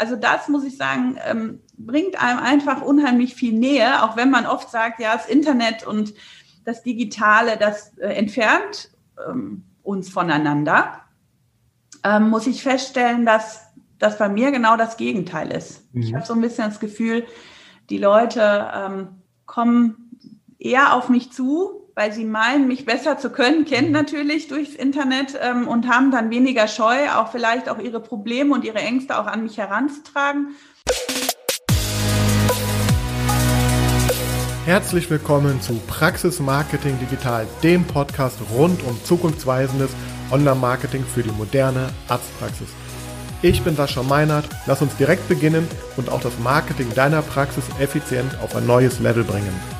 Also das muss ich sagen, ähm, bringt einem einfach unheimlich viel Nähe, auch wenn man oft sagt, ja, das Internet und das Digitale, das äh, entfernt ähm, uns voneinander, ähm, muss ich feststellen, dass das bei mir genau das Gegenteil ist. Mhm. Ich habe so ein bisschen das Gefühl, die Leute ähm, kommen eher auf mich zu, weil sie meinen, mich besser zu können, kennen mhm. natürlich durchs Internet ähm, und haben dann weniger Scheu, auch vielleicht auch ihre Probleme und ihre Ängste auch an mich heranzutragen. Herzlich willkommen zu Praxis Marketing Digital, dem Podcast rund um zukunftsweisendes Online-Marketing für die moderne Arztpraxis. Ich bin Sascha Meinert, lass uns direkt beginnen und auch das Marketing deiner Praxis effizient auf ein neues Level bringen.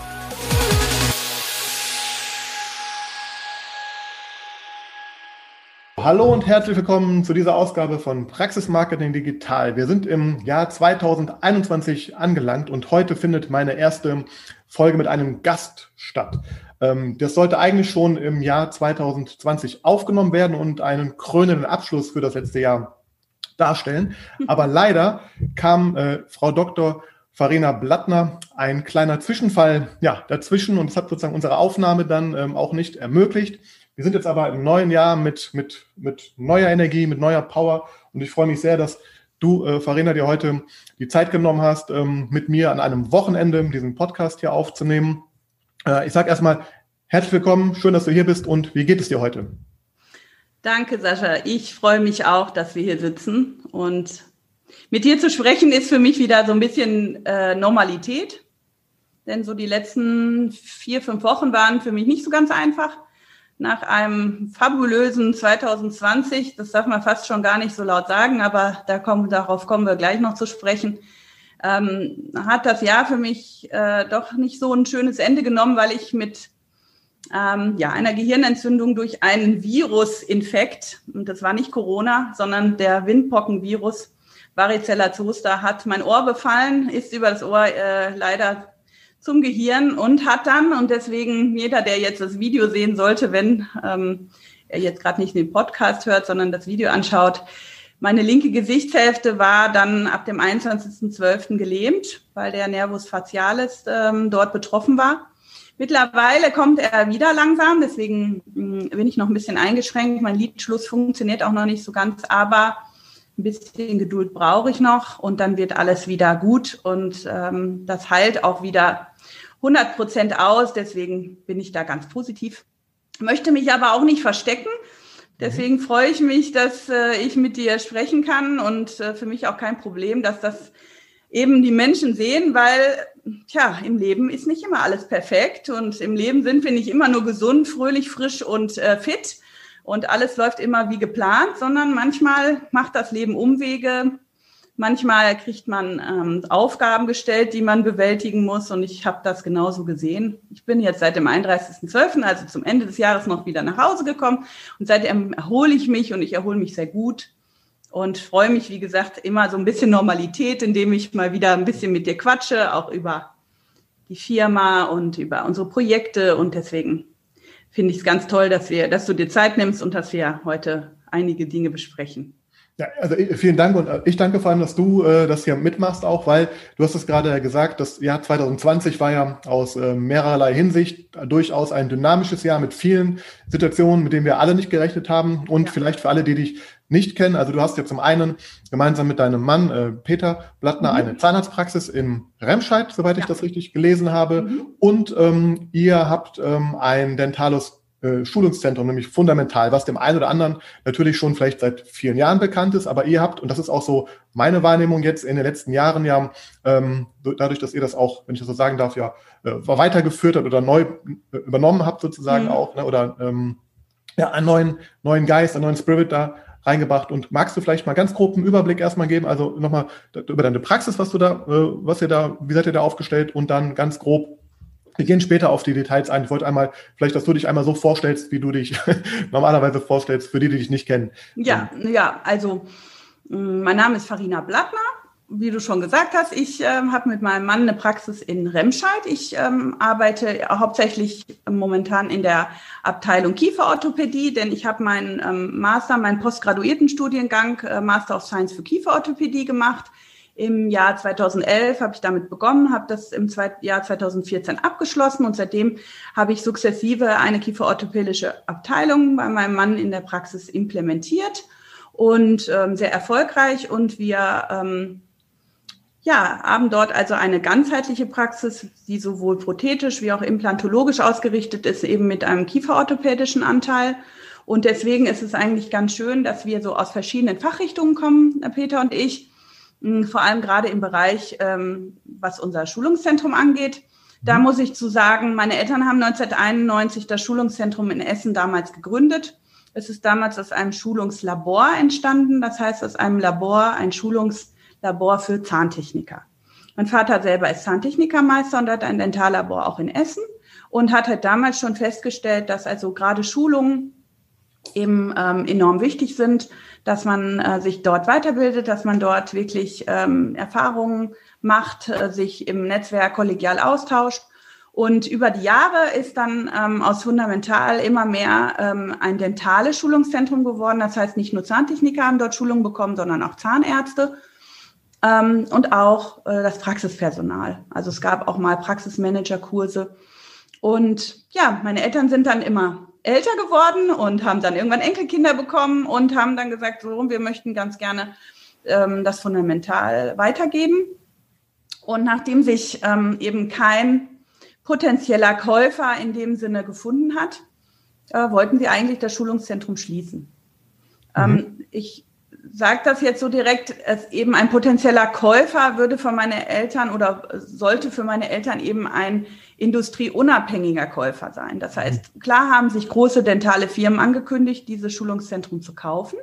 Hallo und herzlich willkommen zu dieser Ausgabe von Praxis Marketing Digital. Wir sind im Jahr 2021 angelangt und heute findet meine erste Folge mit einem Gast statt. Ähm, das sollte eigentlich schon im Jahr 2020 aufgenommen werden und einen krönenden Abschluss für das letzte Jahr darstellen. Aber leider kam äh, Frau Dr. Farina Blattner ein kleiner Zwischenfall ja, dazwischen und es hat sozusagen unsere Aufnahme dann ähm, auch nicht ermöglicht. Wir sind jetzt aber im neuen Jahr mit, mit, mit neuer Energie, mit neuer Power und ich freue mich sehr, dass du, äh, Farina, dir heute die Zeit genommen hast, ähm, mit mir an einem Wochenende diesen Podcast hier aufzunehmen. Äh, ich sage erstmal herzlich willkommen, schön, dass du hier bist und wie geht es dir heute? Danke, Sascha. Ich freue mich auch, dass wir hier sitzen und mit dir zu sprechen ist für mich wieder so ein bisschen äh, Normalität. Denn so die letzten vier, fünf Wochen waren für mich nicht so ganz einfach nach einem fabulösen 2020, das darf man fast schon gar nicht so laut sagen, aber da kommen, darauf kommen wir gleich noch zu sprechen, ähm, hat das Jahr für mich äh, doch nicht so ein schönes Ende genommen, weil ich mit ähm, ja, einer Gehirnentzündung durch einen Virusinfekt, und das war nicht Corona, sondern der Windpockenvirus, Varicella zoster, hat mein Ohr befallen, ist über das Ohr äh, leider zum Gehirn und hat dann, und deswegen jeder, der jetzt das Video sehen sollte, wenn ähm, er jetzt gerade nicht den Podcast hört, sondern das Video anschaut, meine linke Gesichtshälfte war dann ab dem 21.12. gelähmt, weil der Nervus facialis ähm, dort betroffen war. Mittlerweile kommt er wieder langsam, deswegen hm, bin ich noch ein bisschen eingeschränkt. Mein Lidschluss funktioniert auch noch nicht so ganz, aber ein bisschen Geduld brauche ich noch und dann wird alles wieder gut und ähm, das heilt auch wieder 100 Prozent aus. Deswegen bin ich da ganz positiv. Möchte mich aber auch nicht verstecken. Deswegen mhm. freue ich mich, dass äh, ich mit dir sprechen kann und äh, für mich auch kein Problem, dass das eben die Menschen sehen, weil tja, im Leben ist nicht immer alles perfekt und im Leben sind wir nicht immer nur gesund, fröhlich, frisch und äh, fit und alles läuft immer wie geplant, sondern manchmal macht das Leben Umwege. Manchmal kriegt man ähm, Aufgaben gestellt, die man bewältigen muss. Und ich habe das genauso gesehen. Ich bin jetzt seit dem 31.12., also zum Ende des Jahres, noch wieder nach Hause gekommen. Und seitdem erhole ich mich und ich erhole mich sehr gut und freue mich, wie gesagt, immer so ein bisschen Normalität, indem ich mal wieder ein bisschen mit dir quatsche, auch über die Firma und über unsere Projekte. Und deswegen finde ich es ganz toll, dass wir, dass du dir Zeit nimmst und dass wir heute einige Dinge besprechen. Ja, also vielen Dank und äh, ich danke vor allem, dass du äh, das hier mitmachst auch, weil du hast es gerade gesagt, das Jahr 2020 war ja aus äh, mehrerlei Hinsicht durchaus ein dynamisches Jahr mit vielen Situationen, mit denen wir alle nicht gerechnet haben und ja. vielleicht für alle, die dich nicht kennen, also du hast ja zum einen gemeinsam mit deinem Mann äh, Peter Blattner mhm. eine Zahnarztpraxis in Remscheid, soweit ja. ich das richtig gelesen habe, mhm. und ähm, ihr habt ähm, ein Dentalus äh, Schulungszentrum, nämlich fundamental, was dem einen oder anderen natürlich schon vielleicht seit vielen Jahren bekannt ist, aber ihr habt, und das ist auch so meine Wahrnehmung jetzt in den letzten Jahren ja, ähm, dadurch, dass ihr das auch, wenn ich das so sagen darf, ja, äh, weitergeführt habt oder neu äh, übernommen habt sozusagen mhm. auch, ne, oder ähm, ja, einen neuen, neuen Geist, einen neuen Spirit da reingebracht. Und magst du vielleicht mal ganz grob einen Überblick erstmal geben, also nochmal über deine Praxis, was du da, äh, was ihr da, wie seid ihr da aufgestellt und dann ganz grob wir gehen später auf die Details ein. Ich wollte einmal, vielleicht, dass du dich einmal so vorstellst, wie du dich normalerweise vorstellst, für die, die dich nicht kennen. Ja, ja, also mm, mein Name ist Farina Blattner wie du schon gesagt hast, ich ähm, habe mit meinem Mann eine Praxis in Remscheid. Ich ähm, arbeite hauptsächlich momentan in der Abteilung Kieferorthopädie, denn ich habe meinen ähm, Master, meinen postgraduierten Studiengang äh, Master of Science für Kieferorthopädie gemacht. Im Jahr 2011 habe ich damit begonnen, habe das im Jahr 2014 abgeschlossen und seitdem habe ich sukzessive eine kieferorthopädische Abteilung bei meinem Mann in der Praxis implementiert und ähm, sehr erfolgreich und wir ähm, ja, haben dort also eine ganzheitliche Praxis, die sowohl prothetisch wie auch implantologisch ausgerichtet ist, eben mit einem kieferorthopädischen Anteil. Und deswegen ist es eigentlich ganz schön, dass wir so aus verschiedenen Fachrichtungen kommen, Peter und ich, vor allem gerade im Bereich, ähm, was unser Schulungszentrum angeht. Da mhm. muss ich zu sagen, meine Eltern haben 1991 das Schulungszentrum in Essen damals gegründet. Es ist damals aus einem Schulungslabor entstanden, das heißt aus einem Labor ein Schulungs Labor für Zahntechniker. Mein Vater selber ist Zahntechnikermeister und hat ein Dentallabor auch in Essen und hat halt damals schon festgestellt, dass also gerade Schulungen eben ähm, enorm wichtig sind, dass man äh, sich dort weiterbildet, dass man dort wirklich ähm, Erfahrungen macht, äh, sich im Netzwerk kollegial austauscht. Und über die Jahre ist dann ähm, aus Fundamental immer mehr ähm, ein dentales Schulungszentrum geworden. Das heißt, nicht nur Zahntechniker haben dort Schulungen bekommen, sondern auch Zahnärzte ähm, und auch äh, das Praxispersonal. Also es gab auch mal Praxismanager-Kurse. Und ja, meine Eltern sind dann immer älter geworden und haben dann irgendwann Enkelkinder bekommen und haben dann gesagt, so, wir möchten ganz gerne ähm, das fundamental weitergeben. Und nachdem sich ähm, eben kein potenzieller Käufer in dem Sinne gefunden hat, äh, wollten sie eigentlich das Schulungszentrum schließen. Ähm, mhm. ich sage das jetzt so direkt, es eben ein potenzieller Käufer würde für meine Eltern oder sollte für meine Eltern eben ein industrieunabhängiger Käufer sein. Das heißt, klar haben sich große dentale Firmen angekündigt, dieses Schulungszentrum zu kaufen.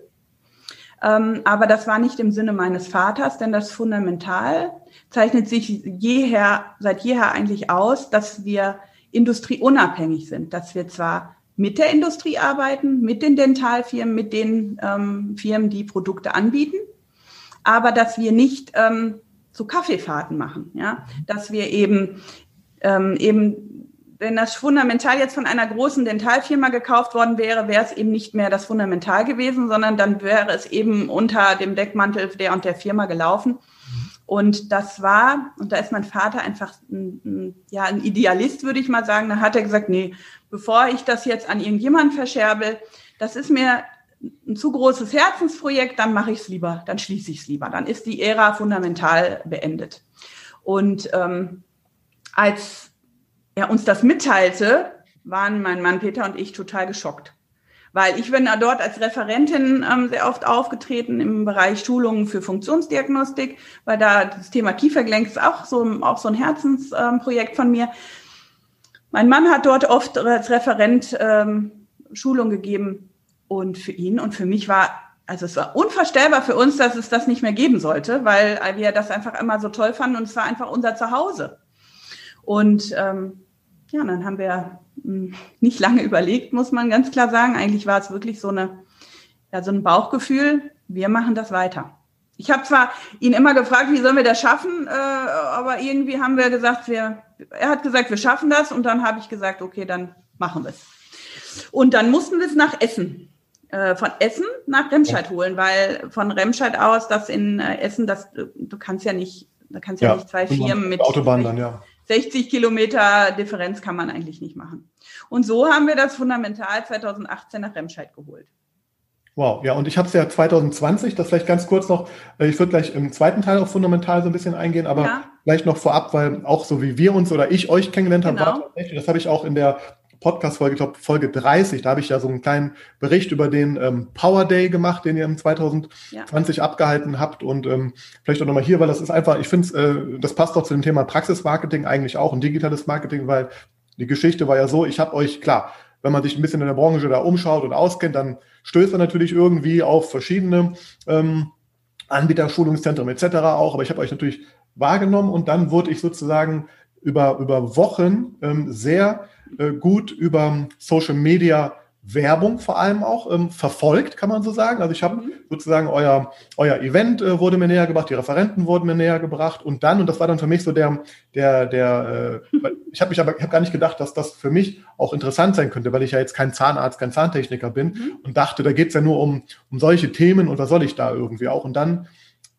Ähm, aber das war nicht im Sinne meines Vaters, denn das Fundamental zeichnet sich jeher, seit jeher eigentlich aus, dass wir industrieunabhängig sind, dass wir zwar mit der Industrie arbeiten, mit den Dentalfirmen, mit den ähm, Firmen, die Produkte anbieten, aber dass wir nicht ähm, so Kaffeefahrten machen, ja, dass wir eben ähm, eben wenn das Fundamental jetzt von einer großen Dentalfirma gekauft worden wäre, wäre es eben nicht mehr das Fundamental gewesen, sondern dann wäre es eben unter dem Deckmantel der und der Firma gelaufen. Und das war, und da ist mein Vater einfach ein, ein, ja, ein Idealist, würde ich mal sagen. Da hat er gesagt, nee, bevor ich das jetzt an irgendjemanden verscherbe, das ist mir ein zu großes Herzensprojekt, dann mache ich es lieber, dann schließe ich es lieber. Dann ist die Ära fundamental beendet. Und ähm, als er uns das mitteilte, waren mein Mann Peter und ich total geschockt weil ich bin dort als Referentin ähm, sehr oft aufgetreten im Bereich Schulungen für Funktionsdiagnostik, weil da das Thema Kiefergelenk ist auch so, auch so ein Herzensprojekt ähm, von mir. Mein Mann hat dort oft als Referent ähm, Schulung gegeben und für ihn und für mich war also es war unvorstellbar für uns, dass es das nicht mehr geben sollte, weil wir das einfach immer so toll fanden und es war einfach unser Zuhause. Und ähm, ja, dann haben wir hm, nicht lange überlegt, muss man ganz klar sagen. Eigentlich war es wirklich so eine, ja, so ein Bauchgefühl. Wir machen das weiter. Ich habe zwar ihn immer gefragt, wie sollen wir das schaffen, äh, aber irgendwie haben wir gesagt, wir, er hat gesagt, wir schaffen das und dann habe ich gesagt, okay, dann machen wir es. Und dann mussten wir es nach Essen, äh, von Essen nach Remscheid holen, weil von Remscheid aus, das in äh, Essen, das du kannst ja nicht, da kannst ja, ja nicht zwei Firmen mit Autobahn dann, ja. 60 Kilometer Differenz kann man eigentlich nicht machen. Und so haben wir das Fundamental 2018 nach Remscheid geholt. Wow, ja, und ich habe es ja 2020, das vielleicht ganz kurz noch, äh, ich würde gleich im zweiten Teil auf Fundamental so ein bisschen eingehen, aber ja. vielleicht noch vorab, weil auch so wie wir uns oder ich euch kennengelernt genau. haben, das habe ich auch in der Podcast-Folge, ich glaube Folge 30, da habe ich ja so einen kleinen Bericht über den ähm, Power Day gemacht, den ihr im 2020 ja. abgehalten habt und ähm, vielleicht auch nochmal hier, weil das ist einfach, ich finde, äh, das passt doch zu dem Thema Praxismarketing eigentlich auch, ein digitales Marketing, weil die Geschichte war ja so, ich habe euch, klar, wenn man sich ein bisschen in der Branche da umschaut und auskennt, dann stößt man natürlich irgendwie auf verschiedene ähm, Anbieter, Schulungszentren etc. auch, aber ich habe euch natürlich wahrgenommen und dann wurde ich sozusagen über, über Wochen ähm, sehr äh, gut über Social Media Werbung vor allem auch ähm, verfolgt, kann man so sagen. Also ich habe mhm. sozusagen euer, euer Event äh, wurde mir näher gebracht, die Referenten wurden mir näher gebracht und dann, und das war dann für mich so der, der, der, äh, ich habe mich aber, ich habe gar nicht gedacht, dass das für mich auch interessant sein könnte, weil ich ja jetzt kein Zahnarzt, kein Zahntechniker bin mhm. und dachte, da geht's ja nur um, um solche Themen und was soll ich da irgendwie auch. Und dann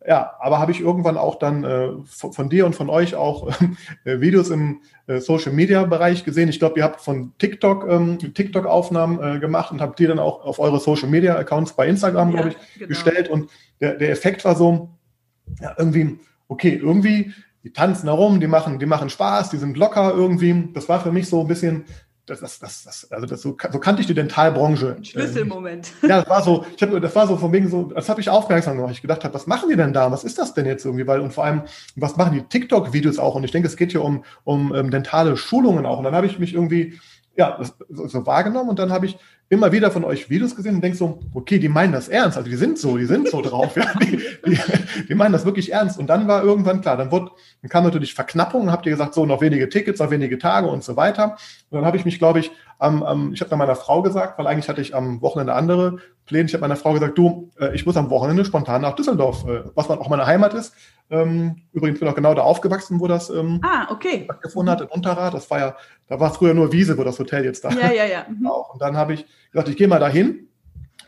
ja, aber habe ich irgendwann auch dann äh, von, von, dir und von euch auch äh, Videos im äh, Social Media Bereich gesehen. Ich glaube, ihr habt von TikTok ähm, TikTok Aufnahmen äh, gemacht und habt die dann auch auf eure Social Media Accounts bei Instagram, glaube ich, genau. gestellt. Und der, der Effekt war so, ja, irgendwie, okay, irgendwie, die tanzen herum, die machen, die machen Spaß, die sind locker irgendwie. Das war für mich so ein bisschen das, das, das, das, also das, so, so kannte ich die Dentalbranche. Schlüsselmoment. Äh, ja, das war so, ich hab, das war so von wegen so, das habe ich aufmerksam gemacht. Ich gedacht habe, was machen die denn da? Was ist das denn jetzt irgendwie? Weil, und vor allem, was machen die TikTok-Videos auch? Und ich denke, es geht hier um, um, ähm, dentale Schulungen auch. Und dann habe ich mich irgendwie, ja, so, so wahrgenommen und dann habe ich immer wieder von euch Videos gesehen und denke so, okay, die meinen das ernst, also die sind so, die sind so drauf, ja, die, die, die meinen das wirklich ernst. Und dann war irgendwann klar, dann, wurde, dann kam natürlich Verknappung, habt ihr gesagt, so noch wenige Tickets, noch wenige Tage und so weiter. Und dann habe ich mich, glaube ich, am, am ich habe dann meiner Frau gesagt, weil eigentlich hatte ich am Wochenende andere Pläne, ich habe meiner Frau gesagt, du, äh, ich muss am Wochenende spontan nach Düsseldorf, äh, was auch meine Heimat ist. Ähm, übrigens bin ich auch genau da aufgewachsen, wo das ähm, ah, okay. stattgefunden hat, in Unterrad. Das war ja, da war früher nur Wiese, wo das Hotel jetzt da Ja, ja, ja. Mhm. Auch. Und dann habe ich gesagt, ich gehe mal dahin.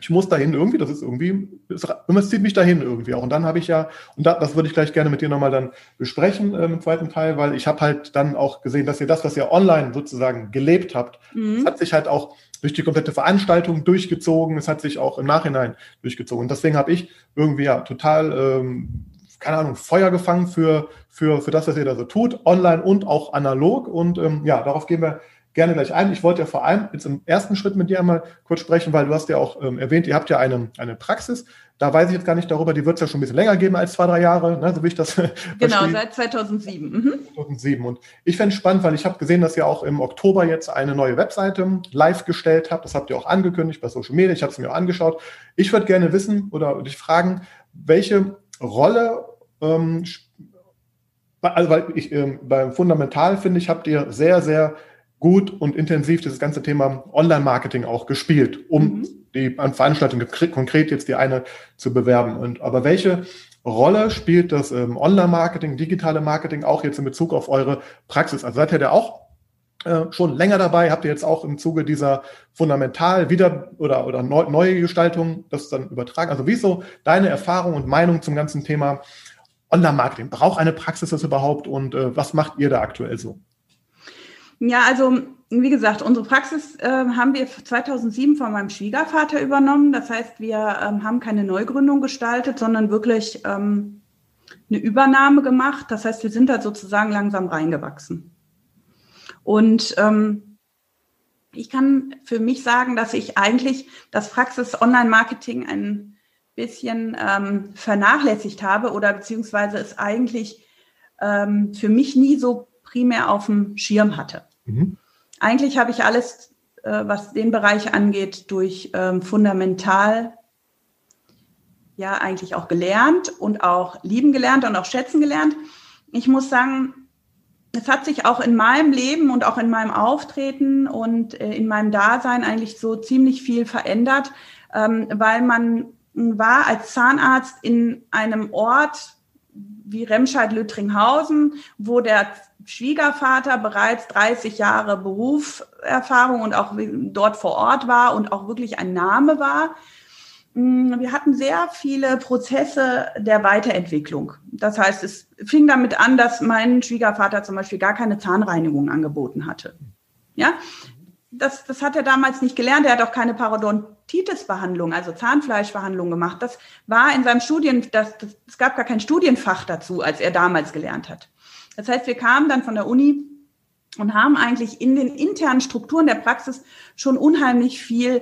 Ich muss dahin irgendwie, das ist irgendwie, es zieht mich dahin irgendwie auch. Und dann habe ich ja, und da, das würde ich gleich gerne mit dir nochmal dann besprechen ähm, im zweiten Teil, weil ich habe halt dann auch gesehen, dass ihr das, was ihr online sozusagen gelebt habt, mhm. hat sich halt auch durch die komplette Veranstaltung durchgezogen. Es hat sich auch im Nachhinein durchgezogen. Und deswegen habe ich irgendwie ja total, ähm, keine Ahnung, Feuer gefangen für, für, für das, was ihr da so tut, online und auch analog. Und ähm, ja, darauf gehen wir gerne gleich ein. Ich wollte ja vor allem jetzt im ersten Schritt mit dir einmal kurz sprechen, weil du hast ja auch ähm, erwähnt, ihr habt ja eine, eine Praxis. Da weiß ich jetzt gar nicht darüber, die wird es ja schon ein bisschen länger geben als zwei, drei Jahre, ne, so wie ich das Genau, verstehe. seit 2007. Mhm. 2007. Und ich fände es spannend, weil ich habe gesehen, dass ihr auch im Oktober jetzt eine neue Webseite live gestellt habt. Das habt ihr auch angekündigt bei Social Media. Ich habe es mir auch angeschaut. Ich würde gerne wissen oder dich fragen, welche Rolle ähm, also weil ich ähm, beim Fundamental finde ich, habt ihr sehr, sehr gut und intensiv dieses ganze Thema Online-Marketing auch gespielt, um mhm. die an Veranstaltungen konkret jetzt die eine zu bewerben. Und aber welche Rolle spielt das ähm, Online-Marketing, digitale Marketing auch jetzt in Bezug auf eure Praxis? Also seid ihr da auch äh, schon länger dabei? Habt ihr jetzt auch im Zuge dieser fundamental wieder oder, oder neu, neue Gestaltung das dann übertragen? Also wie ist so deine Erfahrung und Meinung zum ganzen Thema Online-Marketing? Braucht eine Praxis das überhaupt und äh, was macht ihr da aktuell so? Ja, also wie gesagt, unsere Praxis äh, haben wir 2007 von meinem Schwiegervater übernommen. Das heißt, wir ähm, haben keine Neugründung gestaltet, sondern wirklich ähm, eine Übernahme gemacht. Das heißt, wir sind da sozusagen langsam reingewachsen. Und ähm, ich kann für mich sagen, dass ich eigentlich das Praxis-Online-Marketing ein bisschen ähm, vernachlässigt habe oder beziehungsweise es eigentlich ähm, für mich nie so primär auf dem Schirm hatte. Mhm. Eigentlich habe ich alles, äh, was den Bereich angeht, durch ähm, fundamental ja eigentlich auch gelernt und auch lieben gelernt und auch schätzen gelernt. Ich muss sagen, es hat sich auch in meinem Leben und auch in meinem Auftreten und äh, in meinem Dasein eigentlich so ziemlich viel verändert, ähm, weil man war als Zahnarzt in einem Ort wie Remscheid-Lüttringhausen, wo der Schwiegervater bereits 30 Jahre Berufserfahrung und auch dort vor Ort war und auch wirklich ein Name war. Mm, wir hatten sehr viele Prozesse der Weiterentwicklung. Das heißt, es fing damit an, dass mein Schwiegervater zum Beispiel gar keine Zahnreinigung angeboten hatte. Ja, das, das hat er damals nicht gelernt. Er hat auch keine Parodontitis-Behandlung, also Zahnfleischbehandlung gemacht. Das war in seinem Studien, das, das, es gab gar kein Studienfach dazu, als er damals gelernt hat. Das heißt, wir kamen dann von der Uni und haben eigentlich in den internen Strukturen der Praxis schon unheimlich viel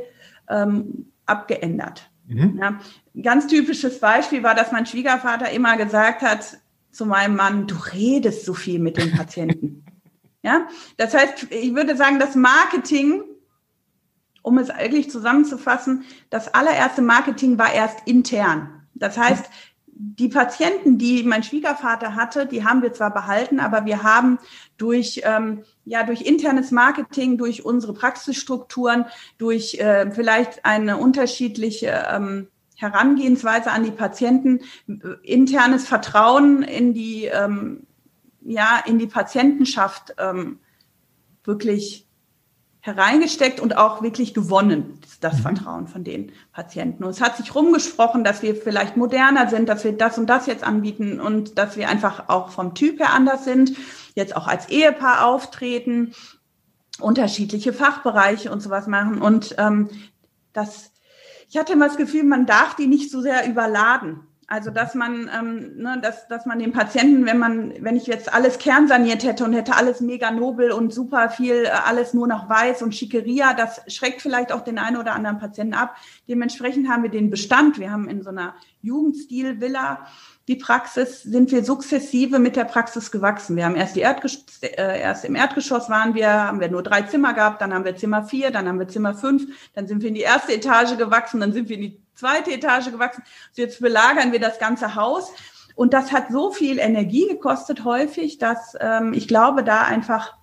ähm, abgeändert. Mhm. Ja, ganz typisches Beispiel war, dass mein Schwiegervater immer gesagt hat zu meinem Mann, du redest so viel mit den Patienten. ja, das heißt, ich würde sagen, das Marketing, um es eigentlich zusammenzufassen, das allererste Marketing war erst intern. Das heißt, die Patienten, die mein Schwiegervater hatte, die haben wir zwar behalten, aber wir haben durch, ähm, ja, durch internes Marketing, durch unsere Praxisstrukturen, durch äh, vielleicht eine unterschiedliche ähm, Herangehensweise an die Patienten, internes Vertrauen in die, ähm, ja, in die Patientenschaft ähm, wirklich hereingesteckt und auch wirklich gewonnen, das mhm. Vertrauen von den Patienten. Und es hat sich rumgesprochen, dass wir vielleicht moderner sind, dass wir das und das jetzt anbieten und dass wir einfach auch vom Typ her anders sind, jetzt auch als Ehepaar auftreten, unterschiedliche Fachbereiche und sowas machen. Und ähm, das, ich hatte immer das Gefühl, man darf die nicht so sehr überladen. Also dass man, ähm, ne, dass, dass man den Patienten, wenn man, wenn ich jetzt alles kernsaniert hätte und hätte alles mega nobel und super viel, äh, alles nur noch weiß und Schickeria, das schreckt vielleicht auch den einen oder anderen Patienten ab. Dementsprechend haben wir den Bestand. Wir haben in so einer Jugendstil-Villa die Praxis, sind wir sukzessive mit der Praxis gewachsen. Wir haben erst die Erdges äh, erst im Erdgeschoss waren wir, haben wir nur drei Zimmer gehabt, dann haben wir Zimmer vier, dann haben wir Zimmer fünf, dann sind wir in die erste Etage gewachsen, dann sind wir in die zweite Etage gewachsen. Also jetzt belagern wir das ganze Haus. Und das hat so viel Energie gekostet häufig, dass ähm, ich glaube, da einfach,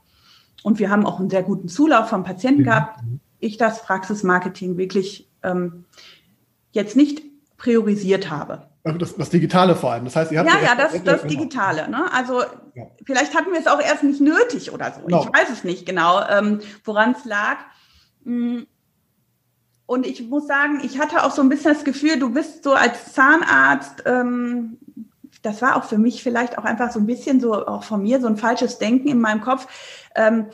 und wir haben auch einen sehr guten Zulauf vom Patienten mhm. gehabt, ich das Praxismarketing wirklich ähm, jetzt nicht priorisiert habe. Also das, das, Digitale vor allem. Das heißt, ihr habt ja, ja, das, das Digitale. Ne? Also ja. vielleicht hatten wir es auch erst nicht nötig oder so. Genau. Ich weiß es nicht genau, ähm, woran es lag. Hm, und ich muss sagen, ich hatte auch so ein bisschen das Gefühl, du bist so als Zahnarzt, ähm, das war auch für mich vielleicht auch einfach so ein bisschen so, auch von mir, so ein falsches Denken in meinem Kopf. Ähm,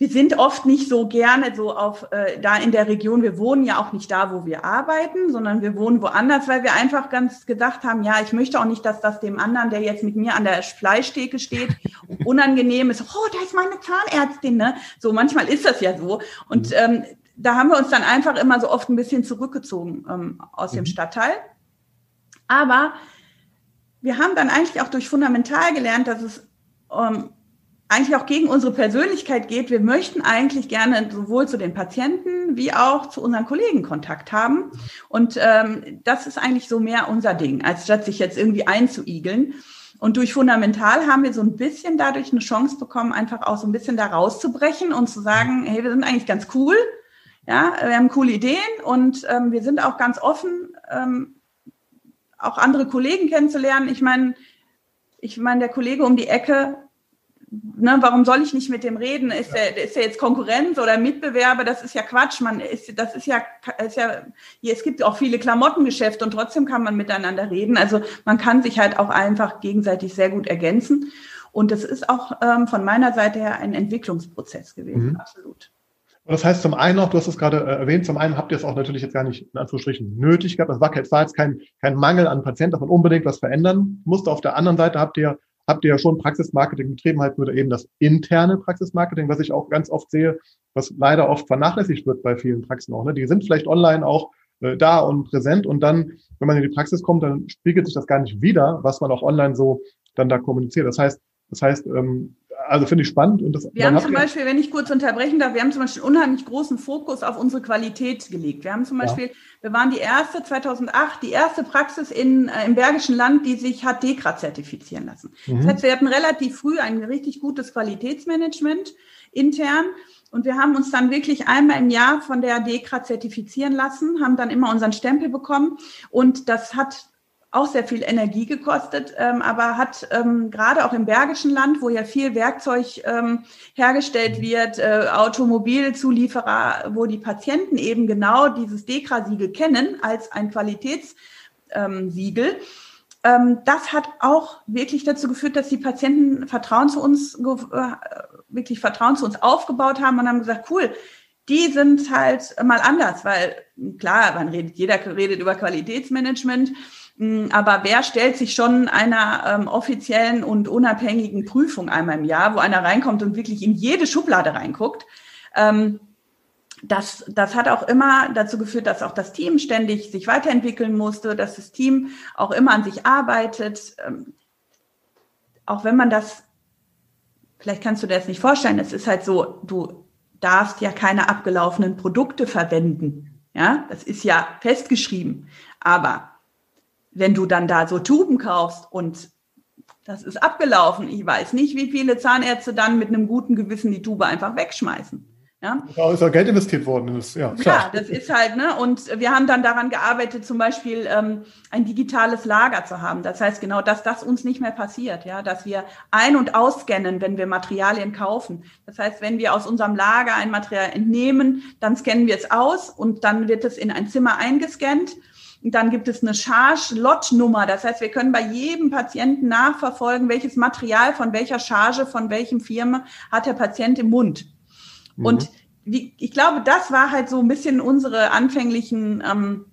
wir sind oft nicht so gerne so auf äh, da in der Region. Wir wohnen ja auch nicht da, wo wir arbeiten, sondern wir wohnen woanders, weil wir einfach ganz gedacht haben, ja, ich möchte auch nicht, dass das dem anderen, der jetzt mit mir an der Fleischtheke steht, unangenehm ist. Oh, da ist meine Zahnärztin, ne? So manchmal ist das ja so. Und mhm. ähm, da haben wir uns dann einfach immer so oft ein bisschen zurückgezogen ähm, aus mhm. dem Stadtteil. Aber wir haben dann eigentlich auch durch Fundamental gelernt, dass es ähm, eigentlich auch gegen unsere Persönlichkeit geht. Wir möchten eigentlich gerne sowohl zu den Patienten wie auch zu unseren Kollegen Kontakt haben. Und ähm, das ist eigentlich so mehr unser Ding, als statt sich jetzt irgendwie einzuigeln. Und durch Fundamental haben wir so ein bisschen dadurch eine Chance bekommen, einfach auch so ein bisschen da rauszubrechen und zu sagen, hey, wir sind eigentlich ganz cool. Ja, wir haben coole Ideen und ähm, wir sind auch ganz offen, ähm, auch andere Kollegen kennenzulernen. Ich meine, ich meine, der Kollege um die Ecke, ne, warum soll ich nicht mit dem reden? Ist der, ist der jetzt Konkurrenz oder Mitbewerber? Das ist ja Quatsch. Man ist, das ist ja, ist ja, es gibt auch viele Klamottengeschäfte und trotzdem kann man miteinander reden. Also man kann sich halt auch einfach gegenseitig sehr gut ergänzen. Und das ist auch ähm, von meiner Seite her ein Entwicklungsprozess gewesen, mhm. absolut. Und das heißt zum einen auch, du hast es gerade äh, erwähnt, zum einen habt ihr es auch natürlich jetzt gar nicht in Anführungsstrichen nötig gehabt. Das war jetzt kein, kein Mangel an Patienten, dass man unbedingt was verändern musste. Auf der anderen Seite habt ihr, habt ihr ja schon Praxismarketing betrieben, halt nur eben das interne Praxismarketing, was ich auch ganz oft sehe, was leider oft vernachlässigt wird bei vielen Praxen auch. Ne? Die sind vielleicht online auch äh, da und präsent und dann, wenn man in die Praxis kommt, dann spiegelt sich das gar nicht wieder, was man auch online so dann da kommuniziert. Das heißt, das heißt, ähm, also finde ich spannend. Und das, wir haben zum Beispiel, wenn ich kurz unterbrechen darf, wir haben zum Beispiel unheimlich großen Fokus auf unsere Qualität gelegt. Wir haben zum Beispiel, ja. wir waren die erste 2008, die erste Praxis in, äh, im Bergischen Land, die sich hat DEKRA zertifizieren lassen. Mhm. Das heißt, wir hatten relativ früh ein richtig gutes Qualitätsmanagement intern. Und wir haben uns dann wirklich einmal im Jahr von der DEKRA zertifizieren lassen, haben dann immer unseren Stempel bekommen. Und das hat auch sehr viel Energie gekostet, ähm, aber hat ähm, gerade auch im Bergischen Land, wo ja viel Werkzeug ähm, hergestellt mhm. wird, äh, Automobilzulieferer, wo die Patienten eben genau dieses Dekra-Siegel kennen als ein Qualitätssiegel. Ähm, das hat auch wirklich dazu geführt, dass die Patienten Vertrauen zu uns, äh, wirklich Vertrauen zu uns aufgebaut haben und haben gesagt, cool, die sind halt mal anders, weil klar, man redet, jeder redet über Qualitätsmanagement, aber wer stellt sich schon einer ähm, offiziellen und unabhängigen Prüfung einmal im Jahr, wo einer reinkommt und wirklich in jede Schublade reinguckt? Ähm, das, das hat auch immer dazu geführt, dass auch das Team ständig sich weiterentwickeln musste, dass das Team auch immer an sich arbeitet. Ähm, auch wenn man das, vielleicht kannst du dir das nicht vorstellen, es ist halt so, du darfst ja keine abgelaufenen Produkte verwenden. Ja, das ist ja festgeschrieben. Aber wenn du dann da so Tuben kaufst und das ist abgelaufen, ich weiß nicht, wie viele Zahnärzte dann mit einem guten Gewissen die Tube einfach wegschmeißen. Ja, da ist auch Geld investiert worden. Das, ja, klar. ja, das ist halt, ne? Und wir haben dann daran gearbeitet, zum Beispiel ähm, ein digitales Lager zu haben. Das heißt genau, dass das uns nicht mehr passiert, ja, dass wir ein- und ausscannen, wenn wir Materialien kaufen. Das heißt, wenn wir aus unserem Lager ein Material entnehmen, dann scannen wir es aus und dann wird es in ein Zimmer eingescannt. Und dann gibt es eine Charge-Lot-Nummer. Das heißt, wir können bei jedem Patienten nachverfolgen, welches Material von welcher Charge, von welchem Firma hat der Patient im Mund. Mhm. Und wie, ich glaube, das war halt so ein bisschen unsere anfänglichen ähm,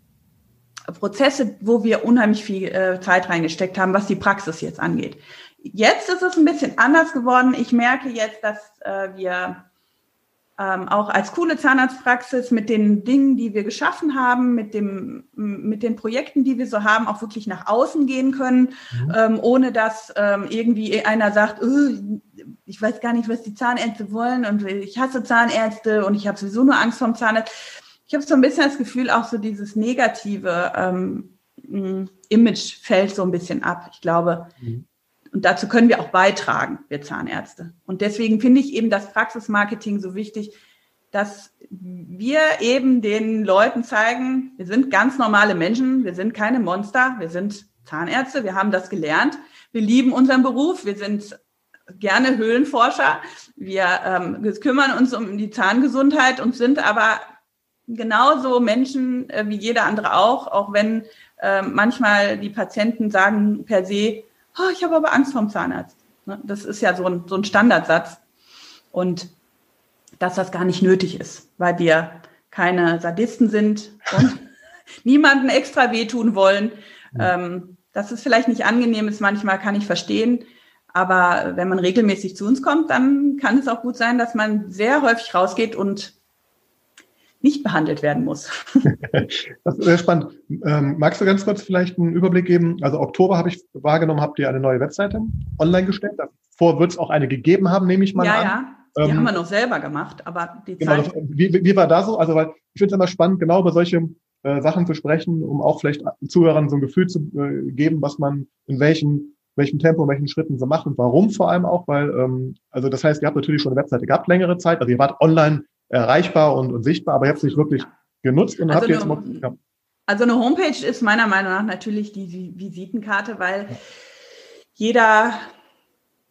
Prozesse, wo wir unheimlich viel äh, Zeit reingesteckt haben, was die Praxis jetzt angeht. Jetzt ist es ein bisschen anders geworden. Ich merke jetzt, dass äh, wir ähm, auch als coole Zahnarztpraxis mit den Dingen, die wir geschaffen haben, mit, dem, mit den Projekten, die wir so haben, auch wirklich nach außen gehen können, mhm. ähm, ohne dass ähm, irgendwie einer sagt, oh, ich weiß gar nicht, was die Zahnärzte wollen und ich hasse Zahnärzte und ich habe sowieso nur Angst vorm Zahnarzt. Ich habe so ein bisschen das Gefühl, auch so dieses negative ähm, Image fällt so ein bisschen ab. Ich glaube, mhm. Und dazu können wir auch beitragen, wir Zahnärzte. Und deswegen finde ich eben das Praxismarketing so wichtig, dass wir eben den Leuten zeigen, wir sind ganz normale Menschen, wir sind keine Monster, wir sind Zahnärzte, wir haben das gelernt, wir lieben unseren Beruf, wir sind gerne Höhlenforscher. Wir ähm, kümmern uns um die Zahngesundheit und sind aber genauso Menschen äh, wie jeder andere auch, auch wenn äh, manchmal die Patienten sagen per se, oh, ich habe aber Angst vorm Zahnarzt. Ne? Das ist ja so ein, so ein Standardsatz. Und dass das gar nicht nötig ist, weil wir keine Sadisten sind und niemanden extra wehtun wollen. Ähm, dass es vielleicht nicht angenehm ist, manchmal kann ich verstehen. Aber wenn man regelmäßig zu uns kommt, dann kann es auch gut sein, dass man sehr häufig rausgeht und nicht behandelt werden muss. das ist sehr spannend. Ähm, magst du ganz kurz vielleicht einen Überblick geben? Also Oktober habe ich wahrgenommen, habt ihr eine neue Webseite online gestellt. Davor wird es auch eine gegeben haben, nehme ich mal ja, an. Ja, die ähm, haben wir noch selber gemacht, aber die genau, Zeit. Wie, wie, war da so? Also weil ich finde es immer spannend, genau über solche äh, Sachen zu sprechen, um auch vielleicht Zuhörern so ein Gefühl zu äh, geben, was man in welchen welchem Tempo, in welchen Schritten sie machen und warum vor allem auch, weil, ähm, also das heißt, ihr habt natürlich schon eine Webseite gehabt längere Zeit, also ihr wart online erreichbar und, und sichtbar, aber ihr habt es nicht wirklich genutzt und also habt jetzt mal, ja. Also eine Homepage ist meiner Meinung nach natürlich die Visitenkarte, weil jeder,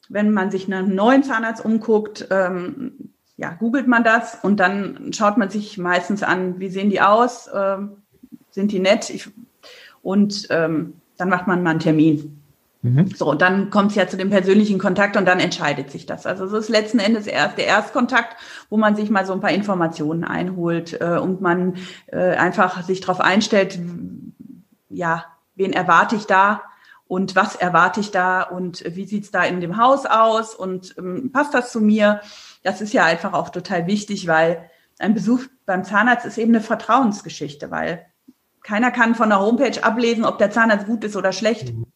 wenn man sich nach einem neuen Zahnarzt umguckt, ähm, ja, googelt man das und dann schaut man sich meistens an, wie sehen die aus, ähm, sind die nett ich, und ähm, dann macht man mal einen Termin. Mhm. So, und dann kommt es ja zu dem persönlichen Kontakt und dann entscheidet sich das. Also es ist letzten Endes erst der Erstkontakt, wo man sich mal so ein paar Informationen einholt äh, und man äh, einfach sich darauf einstellt, ja, wen erwarte ich da und was erwarte ich da und wie sieht's da in dem Haus aus und ähm, passt das zu mir? Das ist ja einfach auch total wichtig, weil ein Besuch beim Zahnarzt ist eben eine Vertrauensgeschichte, weil keiner kann von der Homepage ablesen, ob der Zahnarzt gut ist oder schlecht. Mhm.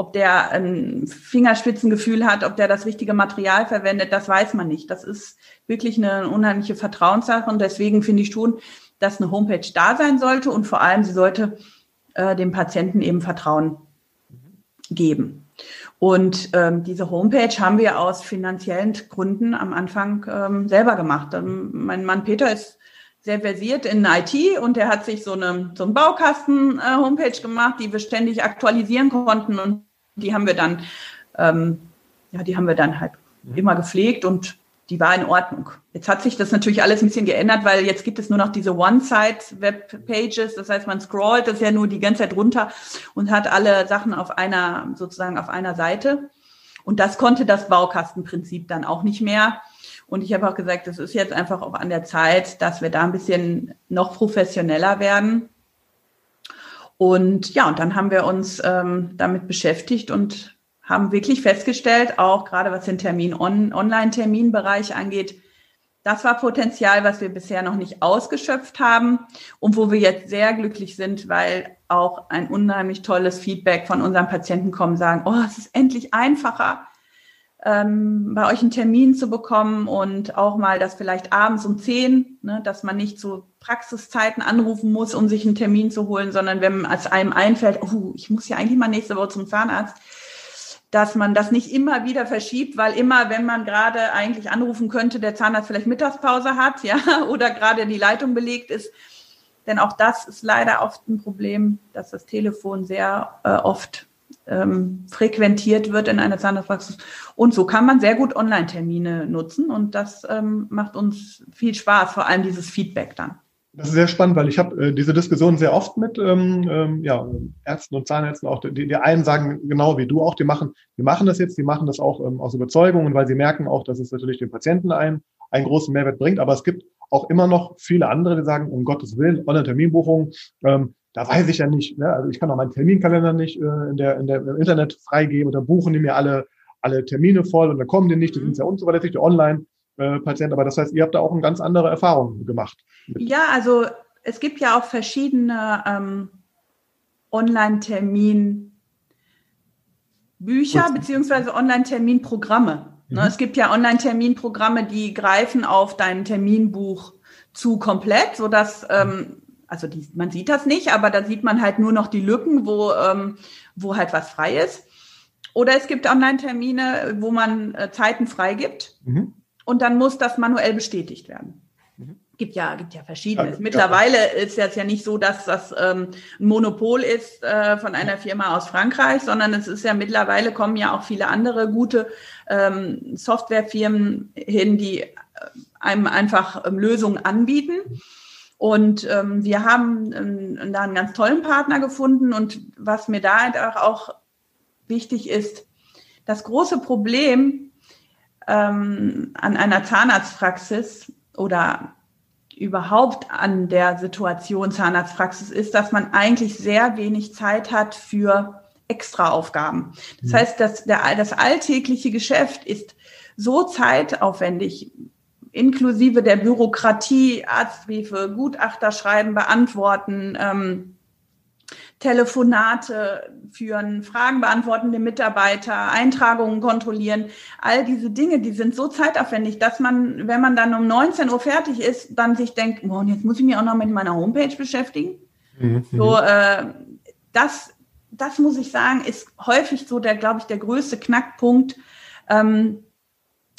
Ob der ein Fingerspitzengefühl hat, ob der das richtige Material verwendet, das weiß man nicht. Das ist wirklich eine unheimliche Vertrauenssache und deswegen finde ich schon, dass eine Homepage da sein sollte und vor allem sie sollte äh, dem Patienten eben Vertrauen geben. Und ähm, diese Homepage haben wir aus finanziellen Gründen am Anfang ähm, selber gemacht. Ähm, mein Mann Peter ist sehr versiert in IT und er hat sich so eine so einen Baukasten-Homepage äh, gemacht, die wir ständig aktualisieren konnten und die haben wir dann, ähm, ja, die haben wir dann halt mhm. immer gepflegt und die war in Ordnung. Jetzt hat sich das natürlich alles ein bisschen geändert, weil jetzt gibt es nur noch diese One-Side-Web-Pages. Das heißt, man scrollt das ja nur die ganze Zeit runter und hat alle Sachen auf einer, sozusagen auf einer Seite. Und das konnte das Baukastenprinzip dann auch nicht mehr. Und ich habe auch gesagt, es ist jetzt einfach auch an der Zeit, dass wir da ein bisschen noch professioneller werden. Und ja, und dann haben wir uns ähm, damit beschäftigt und haben wirklich festgestellt, auch gerade was den Termin on, Online-Terminbereich angeht, das war Potenzial, was wir bisher noch nicht ausgeschöpft haben und wo wir jetzt sehr glücklich sind, weil auch ein unheimlich tolles Feedback von unseren Patienten kommen, sagen, oh, es ist endlich einfacher. Ähm, bei euch einen Termin zu bekommen und auch mal das vielleicht abends um zehn, ne, dass man nicht zu Praxiszeiten anrufen muss, um sich einen Termin zu holen, sondern wenn es einem einfällt, oh, ich muss ja eigentlich mal nächste Woche zum Zahnarzt, dass man das nicht immer wieder verschiebt, weil immer, wenn man gerade eigentlich anrufen könnte, der Zahnarzt vielleicht Mittagspause hat, ja, oder gerade die Leitung belegt ist. Denn auch das ist leider oft ein Problem, dass das Telefon sehr äh, oft ähm, frequentiert wird in einer Zahnarztpraxis. Und so kann man sehr gut Online-Termine nutzen und das ähm, macht uns viel Spaß, vor allem dieses Feedback dann. Das ist sehr spannend, weil ich habe äh, diese Diskussion sehr oft mit ähm, ähm, ja, Ärzten und Zahnärzten auch. Die, die einen sagen genau wie du auch, die machen, die machen das jetzt, die machen das auch ähm, aus Überzeugung und weil sie merken auch, dass es natürlich den Patienten einen, einen großen Mehrwert bringt. Aber es gibt auch immer noch viele andere, die sagen, um Gottes Willen, Online-Terminbuchung, ähm, da weiß ich ja nicht. Ne? Also ich kann auch meinen Terminkalender nicht äh, in der, in der, im Internet freigeben und dann buchen die mir alle, alle Termine voll und dann kommen die nicht, die sind sehr unzuverlässig, die online. Patient. Aber das heißt, ihr habt da auch eine ganz andere Erfahrung gemacht. Ja, also es gibt ja auch verschiedene ähm, Online-Termin Bücher beziehungsweise Online-Terminprogramme. Ne, mhm. Es gibt ja Online-Terminprogramme, die greifen auf dein Terminbuch zu komplett, so dass ähm, also die, man sieht das nicht, aber da sieht man halt nur noch die Lücken, wo ähm, wo halt was frei ist. Oder es gibt Online-Termine, wo man äh, Zeiten freigibt. Mhm und dann muss das manuell bestätigt werden. Mhm. Gibt ja, gibt ja verschiedenes. Ja, Mittlerweile ja. ist es ja nicht so, dass das ähm, ein Monopol ist äh, von einer Firma aus Frankreich, sondern es ist ja mittlerweile kommen ja auch viele andere gute ähm, Softwarefirmen hin, die äh, einem einfach ähm, Lösungen anbieten. Und ähm, wir haben ähm, da einen ganz tollen Partner gefunden. Und was mir da auch wichtig ist, das große Problem ähm, an einer Zahnarztpraxis oder überhaupt an der Situation Zahnarztpraxis ist, dass man eigentlich sehr wenig Zeit hat für Extraaufgaben. Das mhm. heißt, dass der, das alltägliche Geschäft ist so zeitaufwendig, inklusive der Bürokratie, Arztbriefe, Gutachter schreiben, beantworten, ähm, Telefonate führen, Fragen beantworten der Mitarbeiter, Eintragungen kontrollieren. All diese Dinge, die sind so zeitaufwendig, dass man, wenn man dann um 19 Uhr fertig ist, dann sich denkt, oh, jetzt muss ich mich auch noch mit meiner Homepage beschäftigen. Mhm. So, äh, das, das muss ich sagen, ist häufig so der, glaube ich, der größte Knackpunkt, ähm,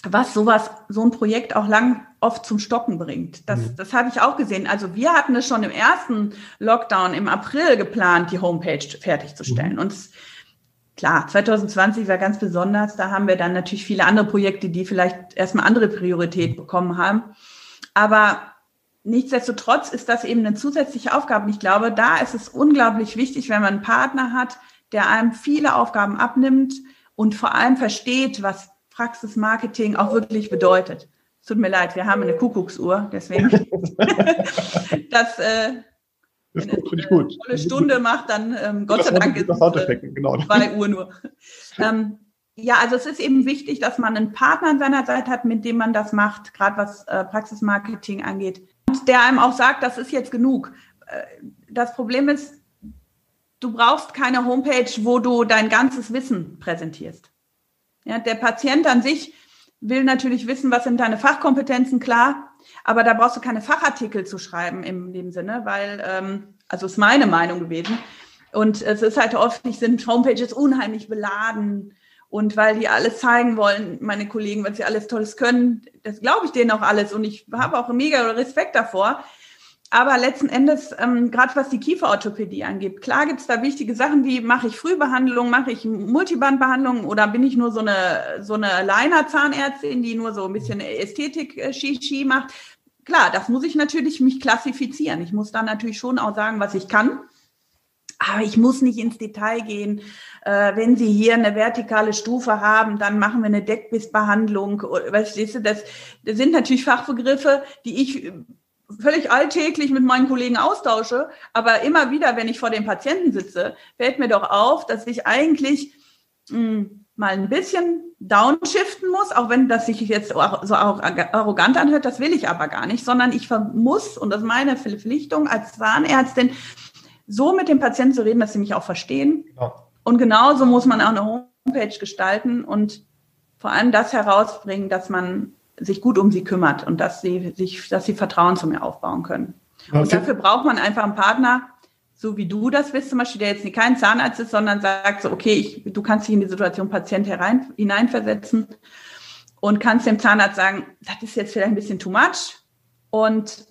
was sowas, so ein Projekt auch lang oft zum Stocken bringt. Das, mhm. das habe ich auch gesehen. Also wir hatten es schon im ersten Lockdown im April geplant, die Homepage fertigzustellen. Mhm. Und klar, 2020 war ganz besonders. Da haben wir dann natürlich viele andere Projekte, die vielleicht erstmal andere Priorität bekommen haben. Aber nichtsdestotrotz ist das eben eine zusätzliche Aufgabe. Und ich glaube, da ist es unglaublich wichtig, wenn man einen Partner hat, der einem viele Aufgaben abnimmt und vor allem versteht, was Praxismarketing auch wirklich bedeutet. Es tut mir leid, wir haben eine Kuckucksuhr, deswegen. das, äh, das wenn es eine volle Stunde macht, dann ähm, Gott sei Dank ist es äh, genau. zwei Uhr nur. ähm, ja, also es ist eben wichtig, dass man einen Partner an seiner Seite hat, mit dem man das macht, gerade was äh, Praxismarketing angeht. Und der einem auch sagt, das ist jetzt genug. Äh, das Problem ist, du brauchst keine Homepage, wo du dein ganzes Wissen präsentierst. Ja, der Patient an sich will natürlich wissen, was sind deine Fachkompetenzen, klar, aber da brauchst du keine Fachartikel zu schreiben in dem Sinne, weil, ähm, also ist meine Meinung gewesen. Und es ist halt oft, ich sind Homepages unheimlich beladen. Und weil die alles zeigen wollen, meine Kollegen, weil sie alles Tolles können, das glaube ich denen auch alles. Und ich habe auch mega Respekt davor. Aber letzten Endes, ähm, gerade was die Kieferorthopädie angeht, klar gibt es da wichtige Sachen wie, mache ich Frühbehandlung, mache ich Multibandbehandlung oder bin ich nur so eine, so eine Liner-Zahnärztin, die nur so ein bisschen Ästhetik-Shishi macht. Klar, das muss ich natürlich mich klassifizieren. Ich muss dann natürlich schon auch sagen, was ich kann. Aber ich muss nicht ins Detail gehen. Äh, wenn Sie hier eine vertikale Stufe haben, dann machen wir eine Deckbissbehandlung. Das, das sind natürlich Fachbegriffe, die ich völlig alltäglich mit meinen Kollegen austausche, aber immer wieder, wenn ich vor dem Patienten sitze, fällt mir doch auf, dass ich eigentlich mh, hm, mal ein bisschen downshiften muss, auch wenn das sich jetzt so arrogant anhört, das will ich aber gar nicht, sondern ich muss, und das ist meine Verpflichtung als Zahnärztin, so mit dem Patienten zu reden, dass sie mich auch verstehen. Ja. Und genauso muss man auch eine Homepage gestalten und vor allem das herausbringen, dass man sich gut um sie kümmert und dass sie sich, dass sie Vertrauen zu mir aufbauen können. Okay. Und dafür braucht man einfach einen Partner, so wie du das bist zum Beispiel, der jetzt kein Zahnarzt ist, sondern sagt so, okay, ich, du kannst dich in die Situation Patient herein, hineinversetzen und kannst dem Zahnarzt sagen, das ist jetzt vielleicht ein bisschen too much und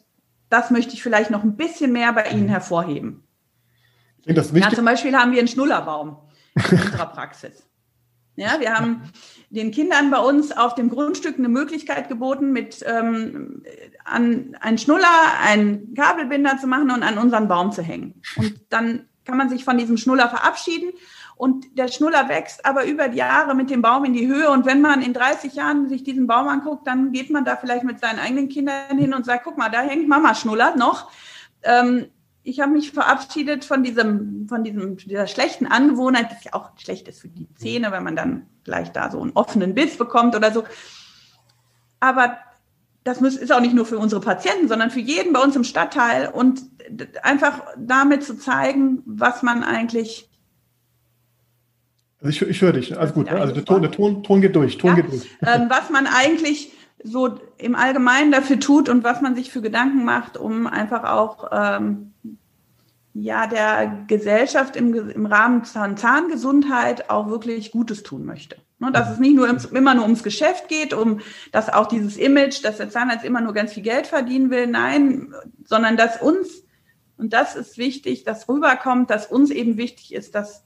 das möchte ich vielleicht noch ein bisschen mehr bei Ihnen hervorheben. Ich das ja, zum Beispiel haben wir einen Schnullerbaum in unserer Praxis. Ja, wir haben den Kindern bei uns auf dem Grundstück eine Möglichkeit geboten, mit ähm, an einen Schnuller, einen Kabelbinder zu machen und an unseren Baum zu hängen. Und dann kann man sich von diesem Schnuller verabschieden und der Schnuller wächst aber über die Jahre mit dem Baum in die Höhe. Und wenn man in 30 Jahren sich diesen Baum anguckt, dann geht man da vielleicht mit seinen eigenen Kindern hin und sagt, guck mal, da hängt Mama Schnuller noch. Ähm, ich habe mich verabschiedet von diesem, von diesem, dieser schlechten Angewohnheit, das ja auch schlecht ist für die Zähne, wenn man dann gleich da so einen offenen Biss bekommt oder so. Aber das ist auch nicht nur für unsere Patienten, sondern für jeden bei uns im Stadtteil und einfach damit zu zeigen, was man eigentlich. Also ich, ich höre dich, alles gut. Also der Ton, der Ton, Ton geht durch, Ton ja, geht durch. Ähm, was man eigentlich so im Allgemeinen dafür tut und was man sich für Gedanken macht, um einfach auch ähm, ja der Gesellschaft im, im Rahmen von Zahngesundheit auch wirklich Gutes tun möchte. Ne, dass es nicht nur immer nur ums Geschäft geht, um dass auch dieses Image, dass der Zahnarzt immer nur ganz viel Geld verdienen will, nein, sondern dass uns, und das ist wichtig, dass rüberkommt, dass uns eben wichtig ist, dass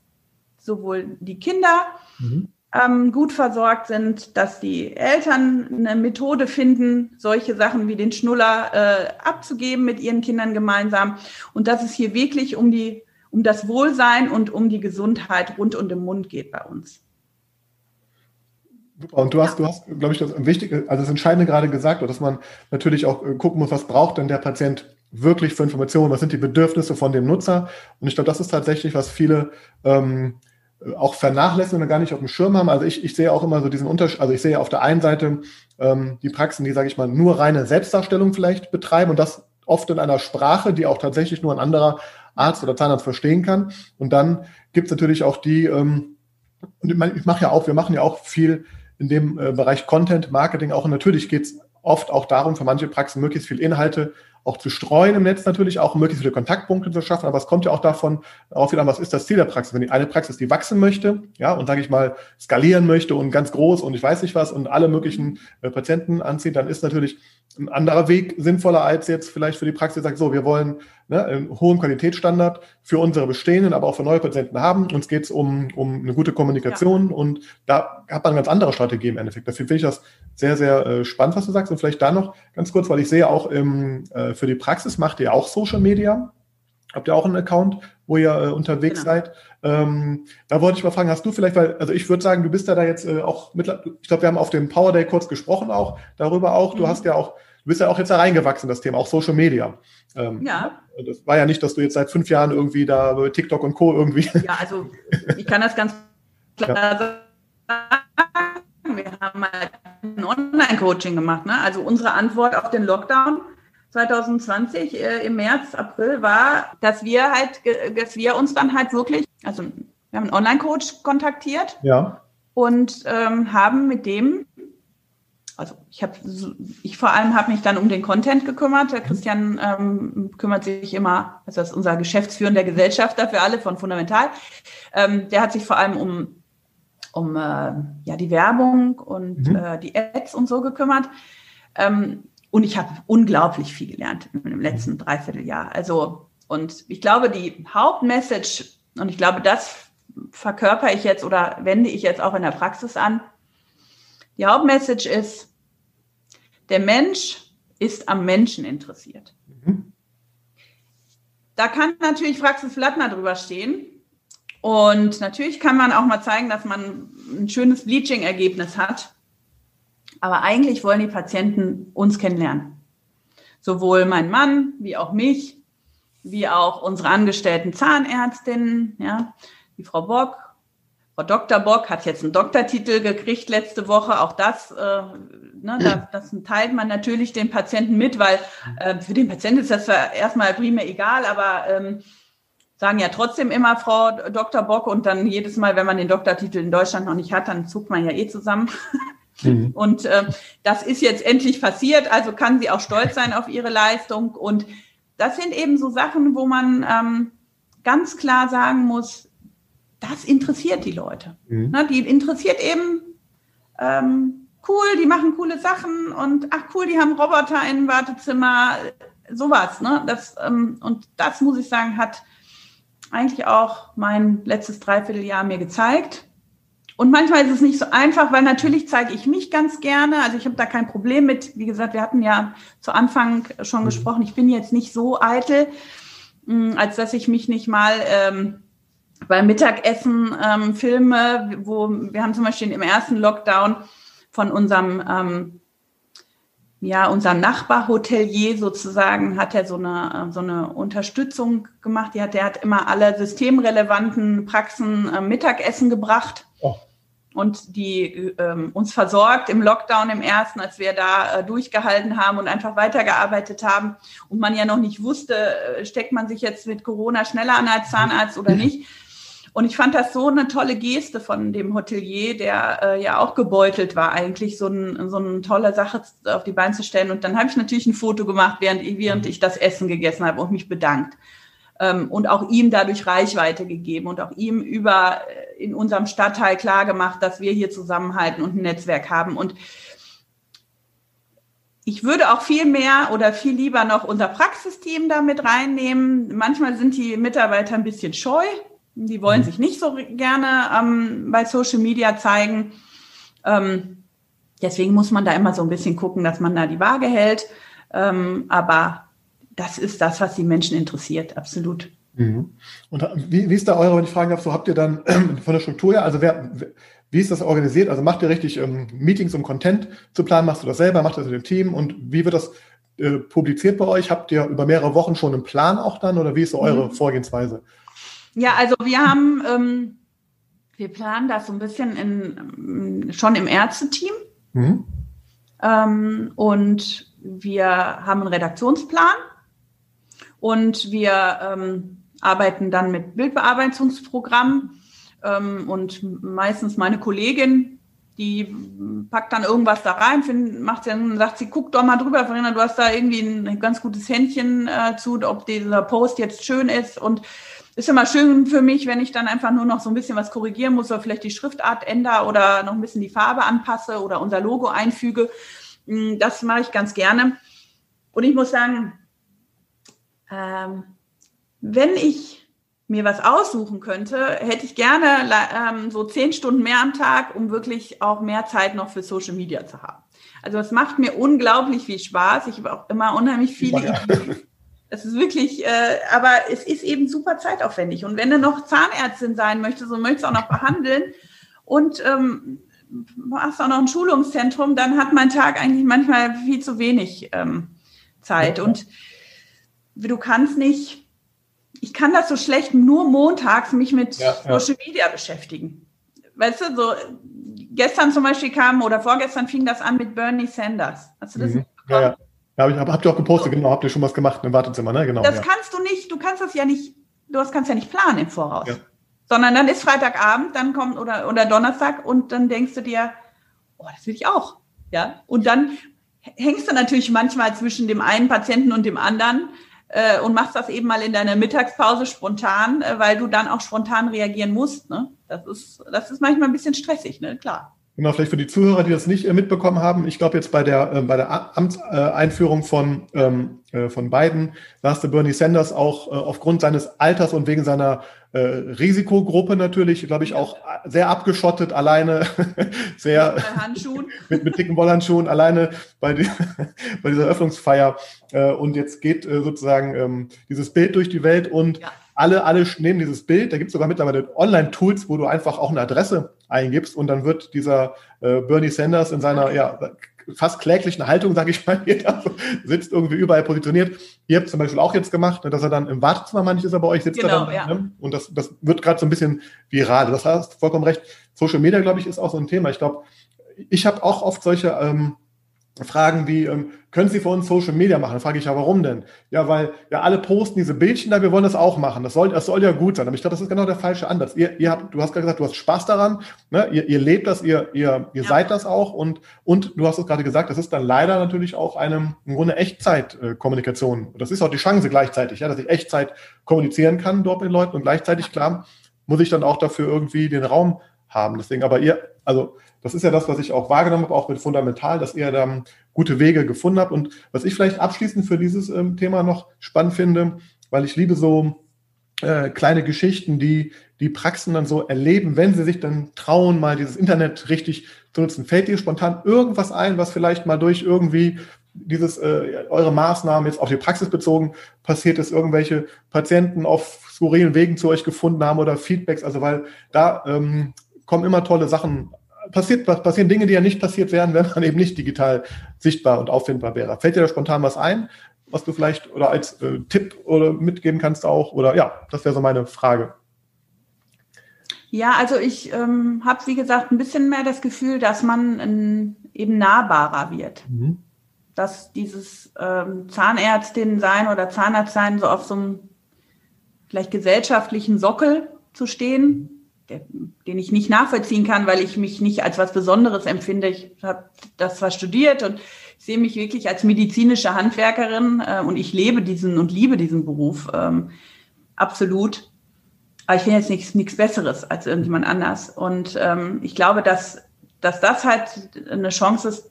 sowohl die Kinder mhm ähm, gut versorgt sind, dass die Eltern eine Methode finden, solche Sachen wie den Schnuller äh, abzugeben mit ihren Kindern gemeinsam und dass es hier wirklich um die um das Wohlsein und um die Gesundheit rund und im Mund geht bei uns. Und du hast, du hast, glaube ich, das Wichtige, also das Entscheidende gerade gesagt, dass man natürlich auch äh, gucken muss, was braucht denn der Patient wirklich für Informationen, was sind die Bedürfnisse von dem Nutzer. Und ich glaube, das ist tatsächlich, was viele ähm, auch vernachlässigen und gar nicht auf dem Schirm haben. Also ich, ich sehe auch immer so diesen Unterschied, also ich sehe auf der einen Seite ähm, die Praxen, die, sage ich mal, nur reine Selbstdarstellung vielleicht betreiben und das oft in einer Sprache, die auch tatsächlich nur ein anderer Arzt oder Zahnarzt verstehen kann. Und dann gibt es natürlich auch die, ähm, und ich mache ja auch, wir machen ja auch viel in dem äh, Bereich Content, Marketing auch. Und natürlich geht es oft auch darum, für manche Praxen möglichst viel Inhalte auch zu streuen im Netz natürlich, auch möglichst viele Kontaktpunkte zu schaffen. Aber es kommt ja auch davon auch wieder an, was ist das Ziel der Praxis? Wenn die eine Praxis, die wachsen möchte, ja, und sage ich mal, skalieren möchte und ganz groß und ich weiß nicht was und alle möglichen äh, Patienten anzieht, dann ist natürlich ein anderer Weg sinnvoller als jetzt vielleicht für die Praxis, die sagt, so, wir wollen ne, einen hohen Qualitätsstandard für unsere bestehenden, aber auch für neue Patienten haben. Uns geht es um, um eine gute Kommunikation ja. und da hat man eine ganz andere Strategie im Endeffekt. Dafür finde ich das sehr, sehr äh, spannend, was du sagst. Und vielleicht da noch ganz kurz, weil ich sehe auch im, äh, für die Praxis macht ihr auch Social Media. Habt ihr auch einen Account, wo ihr äh, unterwegs genau. seid? Ähm, da wollte ich mal fragen, hast du vielleicht, weil, also ich würde sagen, du bist ja da jetzt äh, auch mit, ich glaube, wir haben auf dem Power Day kurz gesprochen auch, darüber auch. Mhm. Du hast ja auch, du bist ja auch jetzt da reingewachsen, das Thema, auch Social Media. Ähm, ja. Das war ja nicht, dass du jetzt seit fünf Jahren irgendwie da TikTok und Co. irgendwie. Ja, also ich kann das ganz klar ja. sagen. Wir haben halt ein Online-Coaching gemacht. Ne? Also unsere Antwort auf den Lockdown 2020 äh, im März, April war, dass wir halt, dass wir uns dann halt wirklich, also wir haben einen Online-Coach kontaktiert ja. und ähm, haben mit dem also ich habe, ich vor allem habe mich dann um den Content gekümmert. Der Christian ähm, kümmert sich immer, also das ist unser geschäftsführender Gesellschafter für alle von Fundamental. Ähm, der hat sich vor allem um um äh, ja die Werbung und mhm. äh, die Ads und so gekümmert. Ähm, und ich habe unglaublich viel gelernt im letzten mhm. Dreivierteljahr. Also und ich glaube, die Hauptmessage und ich glaube, das verkörper ich jetzt oder wende ich jetzt auch in der Praxis an die Hauptmessage ist, der Mensch ist am Menschen interessiert. Mhm. Da kann natürlich Praxis Lattner drüber stehen. Und natürlich kann man auch mal zeigen, dass man ein schönes Bleaching-Ergebnis hat. Aber eigentlich wollen die Patienten uns kennenlernen. Sowohl mein Mann wie auch mich, wie auch unsere angestellten Zahnärztinnen, ja, die Frau Bock Frau Dr. Bock hat jetzt einen Doktortitel gekriegt letzte Woche. Auch das, äh, ne, das, das teilt man natürlich den Patienten mit, weil äh, für den Patienten ist das erstmal primär egal, aber ähm, sagen ja trotzdem immer Frau Dr. Bock und dann jedes Mal, wenn man den Doktortitel in Deutschland noch nicht hat, dann zuckt man ja eh zusammen. Mhm. Und äh, das ist jetzt endlich passiert, also kann sie auch stolz sein auf ihre Leistung. Und das sind eben so Sachen, wo man ähm, ganz klar sagen muss, das interessiert die Leute. Mhm. Ne, die interessiert eben, ähm, cool, die machen coole Sachen und ach cool, die haben Roboter im Wartezimmer, sowas. Ne? Das, ähm, und das, muss ich sagen, hat eigentlich auch mein letztes Dreivierteljahr mir gezeigt. Und manchmal ist es nicht so einfach, weil natürlich zeige ich mich ganz gerne. Also ich habe da kein Problem mit. Wie gesagt, wir hatten ja zu Anfang schon mhm. gesprochen, ich bin jetzt nicht so eitel, hm, als dass ich mich nicht mal ähm, beim Mittagessen ähm, filme, wo wir haben zum Beispiel im ersten Lockdown von unserem ähm, ja, unser Nachbarhotelier sozusagen hat er so eine, so eine Unterstützung gemacht. Die hat, der hat immer alle systemrelevanten Praxen äh, Mittagessen gebracht oh. und die ähm, uns versorgt im Lockdown im ersten, als wir da äh, durchgehalten haben und einfach weitergearbeitet haben und man ja noch nicht wusste, äh, steckt man sich jetzt mit Corona schneller an als Zahnarzt oder nicht. Und ich fand das so eine tolle Geste von dem Hotelier, der äh, ja auch gebeutelt war, eigentlich so, ein, so eine tolle Sache auf die Beine zu stellen. Und dann habe ich natürlich ein Foto gemacht, während, während ich das Essen gegessen habe und mich bedankt. Ähm, und auch ihm dadurch Reichweite gegeben und auch ihm über äh, in unserem Stadtteil klar gemacht, dass wir hier zusammenhalten und ein Netzwerk haben. Und ich würde auch viel mehr oder viel lieber noch unser Praxisteam da mit reinnehmen. Manchmal sind die Mitarbeiter ein bisschen scheu, die wollen mhm. sich nicht so gerne ähm, bei Social Media zeigen. Ähm, deswegen muss man da immer so ein bisschen gucken, dass man da die Waage hält. Ähm, aber das ist das, was die Menschen interessiert, absolut. Mhm. Und wie, wie ist da eure, wenn ich fragen darf, so habt ihr dann von der Struktur her, also wer, wie ist das organisiert? Also macht ihr richtig ähm, Meetings, um Content zu planen? Machst du das selber? Macht das mit dem Team? Und wie wird das äh, publiziert bei euch? Habt ihr über mehrere Wochen schon einen Plan auch dann oder wie ist so eure mhm. Vorgehensweise? Ja, also wir haben, ähm, wir planen das so ein bisschen in, schon im Ärzteteam. Mhm. Ähm, und wir haben einen Redaktionsplan und wir ähm, arbeiten dann mit Bildbearbeitungsprogrammen. Ähm, und meistens meine Kollegin, die packt dann irgendwas da rein, find, macht dann, sagt sie, guck doch mal drüber, Verena, du hast da irgendwie ein ganz gutes Händchen äh, zu, ob dieser Post jetzt schön ist und ist immer schön für mich, wenn ich dann einfach nur noch so ein bisschen was korrigieren muss oder vielleicht die Schriftart ändere oder noch ein bisschen die Farbe anpasse oder unser Logo einfüge. Mm, das mache ich ganz gerne. Und ich muss sagen, ähm, wenn ich mir was aussuchen könnte, hätte ich gerne ähm, so zehn Stunden mehr am Tag, um wirklich auch mehr Zeit noch für Social Media zu haben. Also es macht mir unglaublich viel Spaß. Ich habe auch immer unheimlich viele Ideen. Es ist wirklich, äh, aber es ist eben super zeitaufwendig. Und wenn du noch Zahnärztin sein möchtest und möchtest auch noch behandeln und ähm, hast auch noch ein Schulungszentrum, dann hat mein Tag eigentlich manchmal viel zu wenig ähm, Zeit. Und du kannst nicht, ich kann das so schlecht nur montags mich mit ja, Social Media beschäftigen. Weißt du, so gestern zum Beispiel kam oder vorgestern fing das an mit Bernie Sanders. Hast du das mhm. Ja, ja. Ja, hab, habt ihr auch gepostet, genau, habt ihr schon was gemacht im Wartezimmer, ne? Genau. Das ja. kannst du nicht, du kannst das ja nicht, du kannst ja nicht planen im Voraus. Ja. Sondern dann ist Freitagabend, dann kommt oder, oder Donnerstag und dann denkst du dir, oh, das will ich auch. Ja. Und dann hängst du natürlich manchmal zwischen dem einen Patienten und dem anderen äh, und machst das eben mal in deiner Mittagspause spontan, äh, weil du dann auch spontan reagieren musst. Ne? Das ist, das ist manchmal ein bisschen stressig, ne? Klar. Genau, vielleicht für die Zuhörer, die das nicht äh, mitbekommen haben. Ich glaube jetzt bei der, äh, bei der Amtseinführung von, ähm, äh, von Biden saß der Bernie Sanders auch äh, aufgrund seines Alters und wegen seiner äh, Risikogruppe natürlich, glaube ich, auch sehr abgeschottet, alleine, sehr mit, mit, dicken Wollhandschuhen, alleine bei, die, bei dieser Öffnungsfeier. Äh, und jetzt geht äh, sozusagen ähm, dieses Bild durch die Welt und ja alle, alle nehmen dieses Bild. Da gibt es sogar mittlerweile Online-Tools, wo du einfach auch eine Adresse eingibst und dann wird dieser äh, Bernie Sanders in seiner ja, fast kläglichen Haltung, sage ich mal, jeder sitzt irgendwie überall positioniert. Ihr habt zum Beispiel auch jetzt gemacht, ne, dass er dann im Wartezimmer, er bei euch, sitzt genau, er dann. Ja. Ne? Und das, das wird gerade so ein bisschen viral. Das heißt, vollkommen recht. Social Media, glaube ich, ist auch so ein Thema. Ich glaube, ich habe auch oft solche ähm, Fragen wie, ähm, können Sie für uns Social Media machen? Dann frage ich ja, warum denn? Ja, weil ja alle posten diese Bildchen da, wir wollen das auch machen. Das soll, das soll ja gut sein. Aber ich glaube, das ist genau der falsche Ansatz. Ihr, ihr habt, du hast gerade gesagt, du hast Spaß daran, ne? ihr, ihr lebt das, ihr, ihr, ihr ja. seid das auch und, und du hast es gerade gesagt, das ist dann leider natürlich auch eine im Grunde Echtzeitkommunikation. Das ist auch die Chance gleichzeitig, ja, dass ich Echtzeit kommunizieren kann dort mit den Leuten und gleichzeitig, klar, muss ich dann auch dafür irgendwie den Raum haben. Deswegen, aber ihr, also das ist ja das, was ich auch wahrgenommen habe, auch mit Fundamental, dass ihr da gute Wege gefunden habt. Und was ich vielleicht abschließend für dieses ähm, Thema noch spannend finde, weil ich liebe so äh, kleine Geschichten, die die Praxen dann so erleben, wenn sie sich dann trauen, mal dieses Internet richtig zu nutzen. Fällt dir spontan irgendwas ein, was vielleicht mal durch irgendwie dieses äh, eure Maßnahmen jetzt auf die Praxis bezogen passiert ist, irgendwelche Patienten auf skurrilen Wegen zu euch gefunden haben oder Feedbacks, also weil da ähm, kommen immer tolle Sachen passiert, passieren Dinge, die ja nicht passiert wären, wenn man eben nicht digital sichtbar und auffindbar wäre. Fällt dir da spontan was ein, was du vielleicht oder als äh, Tipp oder mitgeben kannst auch? Oder ja, das wäre so meine Frage. Ja, also ich ähm, habe, wie gesagt, ein bisschen mehr das Gefühl, dass man ähm, eben nahbarer wird. Mhm. Dass dieses ähm, Zahnärztin sein oder Zahnarzt sein so auf so einem vielleicht gesellschaftlichen Sockel zu stehen, der, den ich nicht nachvollziehen kann, weil ich mich nicht als was Besonderes empfinde. Ich habe das zwar studiert und sehe mich wirklich als medizinische Handwerkerin äh, und ich lebe diesen und liebe diesen Beruf ähm, absolut. Aber ich bin jetzt nichts, nichts Besseres als irgendjemand anders. Und ähm, ich glaube, dass, dass das halt eine Chance ist,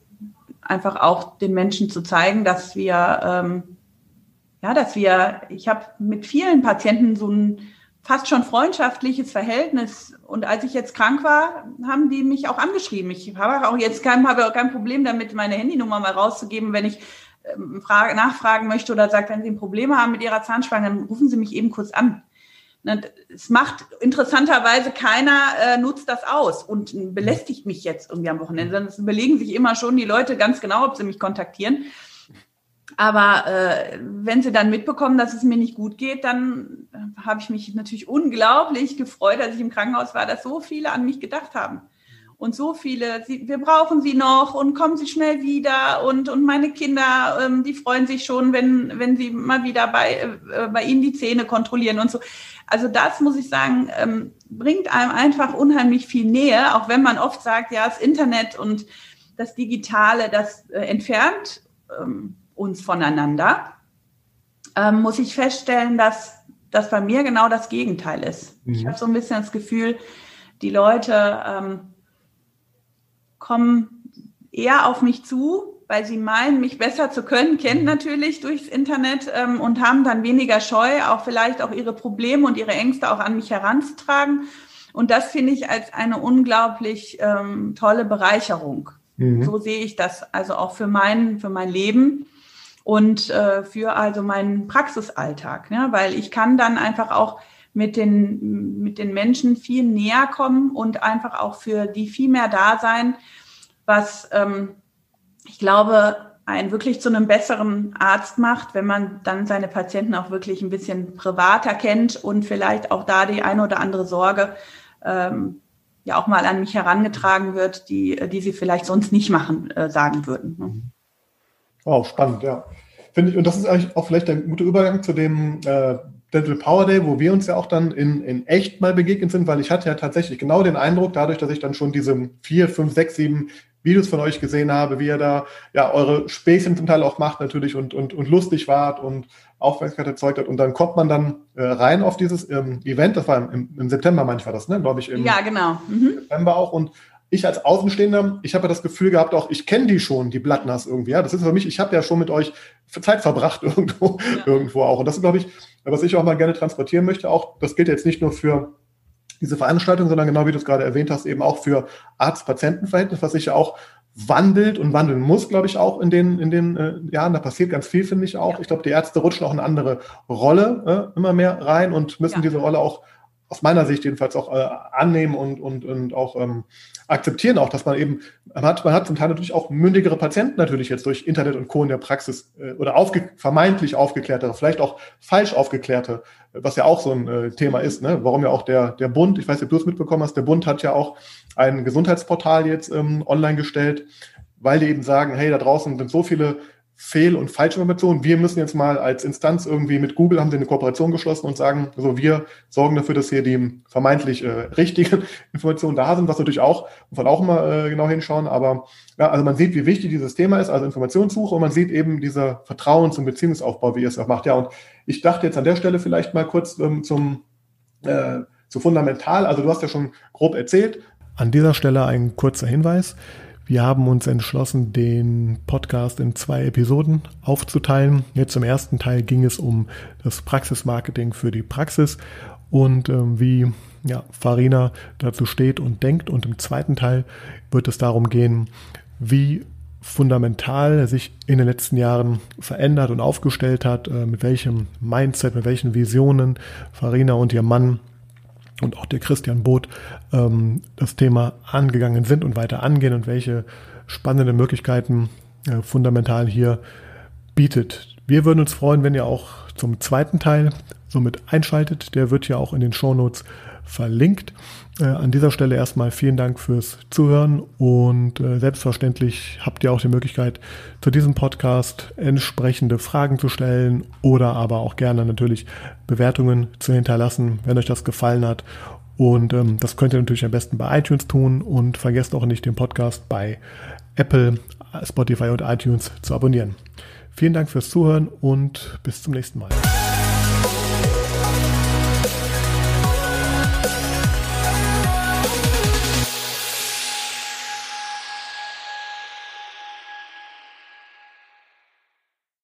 einfach auch den Menschen zu zeigen, dass wir, ähm, ja, dass wir, ich habe mit vielen Patienten so ein fast schon freundschaftliches Verhältnis. Und als ich jetzt krank war, haben die mich auch angeschrieben. Ich habe auch jetzt kein, habe auch kein Problem damit, meine Handynummer mal rauszugeben, wenn ich ähm, frage, nachfragen möchte oder sagt, wenn Sie ein Problem haben mit Ihrer Zahnspange, dann rufen Sie mich eben kurz an. Es macht interessanterweise keiner äh, nutzt das aus und belästigt mich jetzt irgendwie am Wochenende. Sondern es überlegen sich immer schon die Leute ganz genau, ob sie mich kontaktieren. Aber äh, wenn sie dann mitbekommen, dass es mir nicht gut geht, dann äh, habe ich mich natürlich unglaublich gefreut, als ich im Krankenhaus war, dass so viele an mich gedacht haben. Und so viele, sie, wir brauchen sie noch und kommen sie schnell wieder. Und, und meine Kinder, ähm, die freuen sich schon, wenn, wenn sie mal wieder bei, äh, bei ihnen die Zähne kontrollieren und so. Also das muss ich sagen, ähm, bringt einem einfach unheimlich viel Nähe, auch wenn man oft sagt, ja, das Internet und das Digitale, das äh, entfernt. Ähm, uns voneinander, ähm, muss ich feststellen, dass das bei mir genau das Gegenteil ist. Mhm. Ich habe so ein bisschen das Gefühl, die Leute ähm, kommen eher auf mich zu, weil sie meinen, mich besser zu können, kennen mhm. natürlich durchs Internet ähm, und haben dann weniger Scheu, auch vielleicht auch ihre Probleme und ihre Ängste auch an mich heranzutragen. Und das finde ich als eine unglaublich ähm, tolle Bereicherung. Mhm. So sehe ich das also auch für mein, für mein Leben und äh, für also meinen Praxisalltag, ne? weil ich kann dann einfach auch mit den, mit den Menschen viel näher kommen und einfach auch für die viel mehr da sein, was ähm, ich glaube, einen wirklich zu einem besseren Arzt macht, wenn man dann seine Patienten auch wirklich ein bisschen privater kennt und vielleicht auch da die eine oder andere Sorge ähm, ja auch mal an mich herangetragen wird, die, die sie vielleicht sonst nicht machen, äh, sagen würden. Wow, spannend, ja. Finde ich, und das ist eigentlich auch vielleicht ein guter Übergang zu dem äh, Dental Power Day, wo wir uns ja auch dann in, in echt mal begegnet sind, weil ich hatte ja tatsächlich genau den Eindruck, dadurch, dass ich dann schon diese vier, fünf, sechs, sieben Videos von euch gesehen habe, wie ihr da ja eure Späßchen zum Teil auch macht natürlich und, und, und lustig wart und Aufmerksamkeit erzeugt hat. Und dann kommt man dann äh, rein auf dieses ähm, Event, das war im, im September manchmal das, ne? Glaube ich, im ja, genau. Mhm. September auch. Und ich als Außenstehender, ich habe ja das Gefühl gehabt, auch ich kenne die schon, die Blattners irgendwie. Ja, das ist für mich, ich habe ja schon mit euch Zeit verbracht irgendwo, ja. irgendwo auch. Und das ist, glaube ich, was ich auch mal gerne transportieren möchte. Auch das gilt jetzt nicht nur für diese Veranstaltung, sondern genau wie du es gerade erwähnt hast, eben auch für Arzt-Patienten-Verhältnis, was sich ja auch wandelt und wandeln muss, glaube ich, auch in den, in den äh, Jahren. Da passiert ganz viel, finde ich auch. Ich glaube, die Ärzte rutschen auch in eine andere Rolle äh, immer mehr rein und müssen ja. diese Rolle auch aus meiner Sicht jedenfalls auch äh, annehmen und, und, und auch ähm, akzeptieren auch, dass man eben, man hat, man hat zum Teil natürlich auch mündigere Patienten natürlich jetzt durch Internet und Co. in der Praxis äh, oder aufge, vermeintlich aufgeklärtere, vielleicht auch falsch aufgeklärte, was ja auch so ein äh, Thema ist, ne? warum ja auch der, der Bund, ich weiß nicht, ob du es mitbekommen hast, der Bund hat ja auch ein Gesundheitsportal jetzt ähm, online gestellt, weil die eben sagen, hey, da draußen sind so viele Fehl- und Falschinformationen. Wir müssen jetzt mal als Instanz irgendwie mit Google haben sie eine Kooperation geschlossen und sagen, so wir sorgen dafür, dass hier die vermeintlich äh, richtigen Informationen da sind, was natürlich auch, muss man auch immer äh, genau hinschauen. Aber ja, also man sieht, wie wichtig dieses Thema ist, also Informationssuche und man sieht eben dieser Vertrauens- und Beziehungsaufbau, wie ihr es auch macht. Ja, und ich dachte jetzt an der Stelle vielleicht mal kurz ähm, zum äh, zu fundamental. Also du hast ja schon grob erzählt. An dieser Stelle ein kurzer Hinweis. Wir haben uns entschlossen, den Podcast in zwei Episoden aufzuteilen. Jetzt im ersten Teil ging es um das Praxismarketing für die Praxis und ähm, wie ja, Farina dazu steht und denkt. Und im zweiten Teil wird es darum gehen, wie fundamental sich in den letzten Jahren verändert und aufgestellt hat, äh, mit welchem Mindset, mit welchen Visionen Farina und ihr Mann und auch der Christian Boot ähm, das Thema angegangen sind und weiter angehen und welche spannenden Möglichkeiten äh, fundamental hier bietet. Wir würden uns freuen, wenn ihr auch zum zweiten Teil somit einschaltet. Der wird ja auch in den Shownotes verlinkt. Äh, an dieser Stelle erstmal vielen Dank fürs Zuhören und äh, selbstverständlich habt ihr auch die Möglichkeit, zu diesem Podcast entsprechende Fragen zu stellen oder aber auch gerne natürlich Bewertungen zu hinterlassen, wenn euch das gefallen hat. Und ähm, das könnt ihr natürlich am besten bei iTunes tun und vergesst auch nicht den Podcast bei Apple, Spotify und iTunes zu abonnieren. Vielen Dank fürs Zuhören und bis zum nächsten Mal.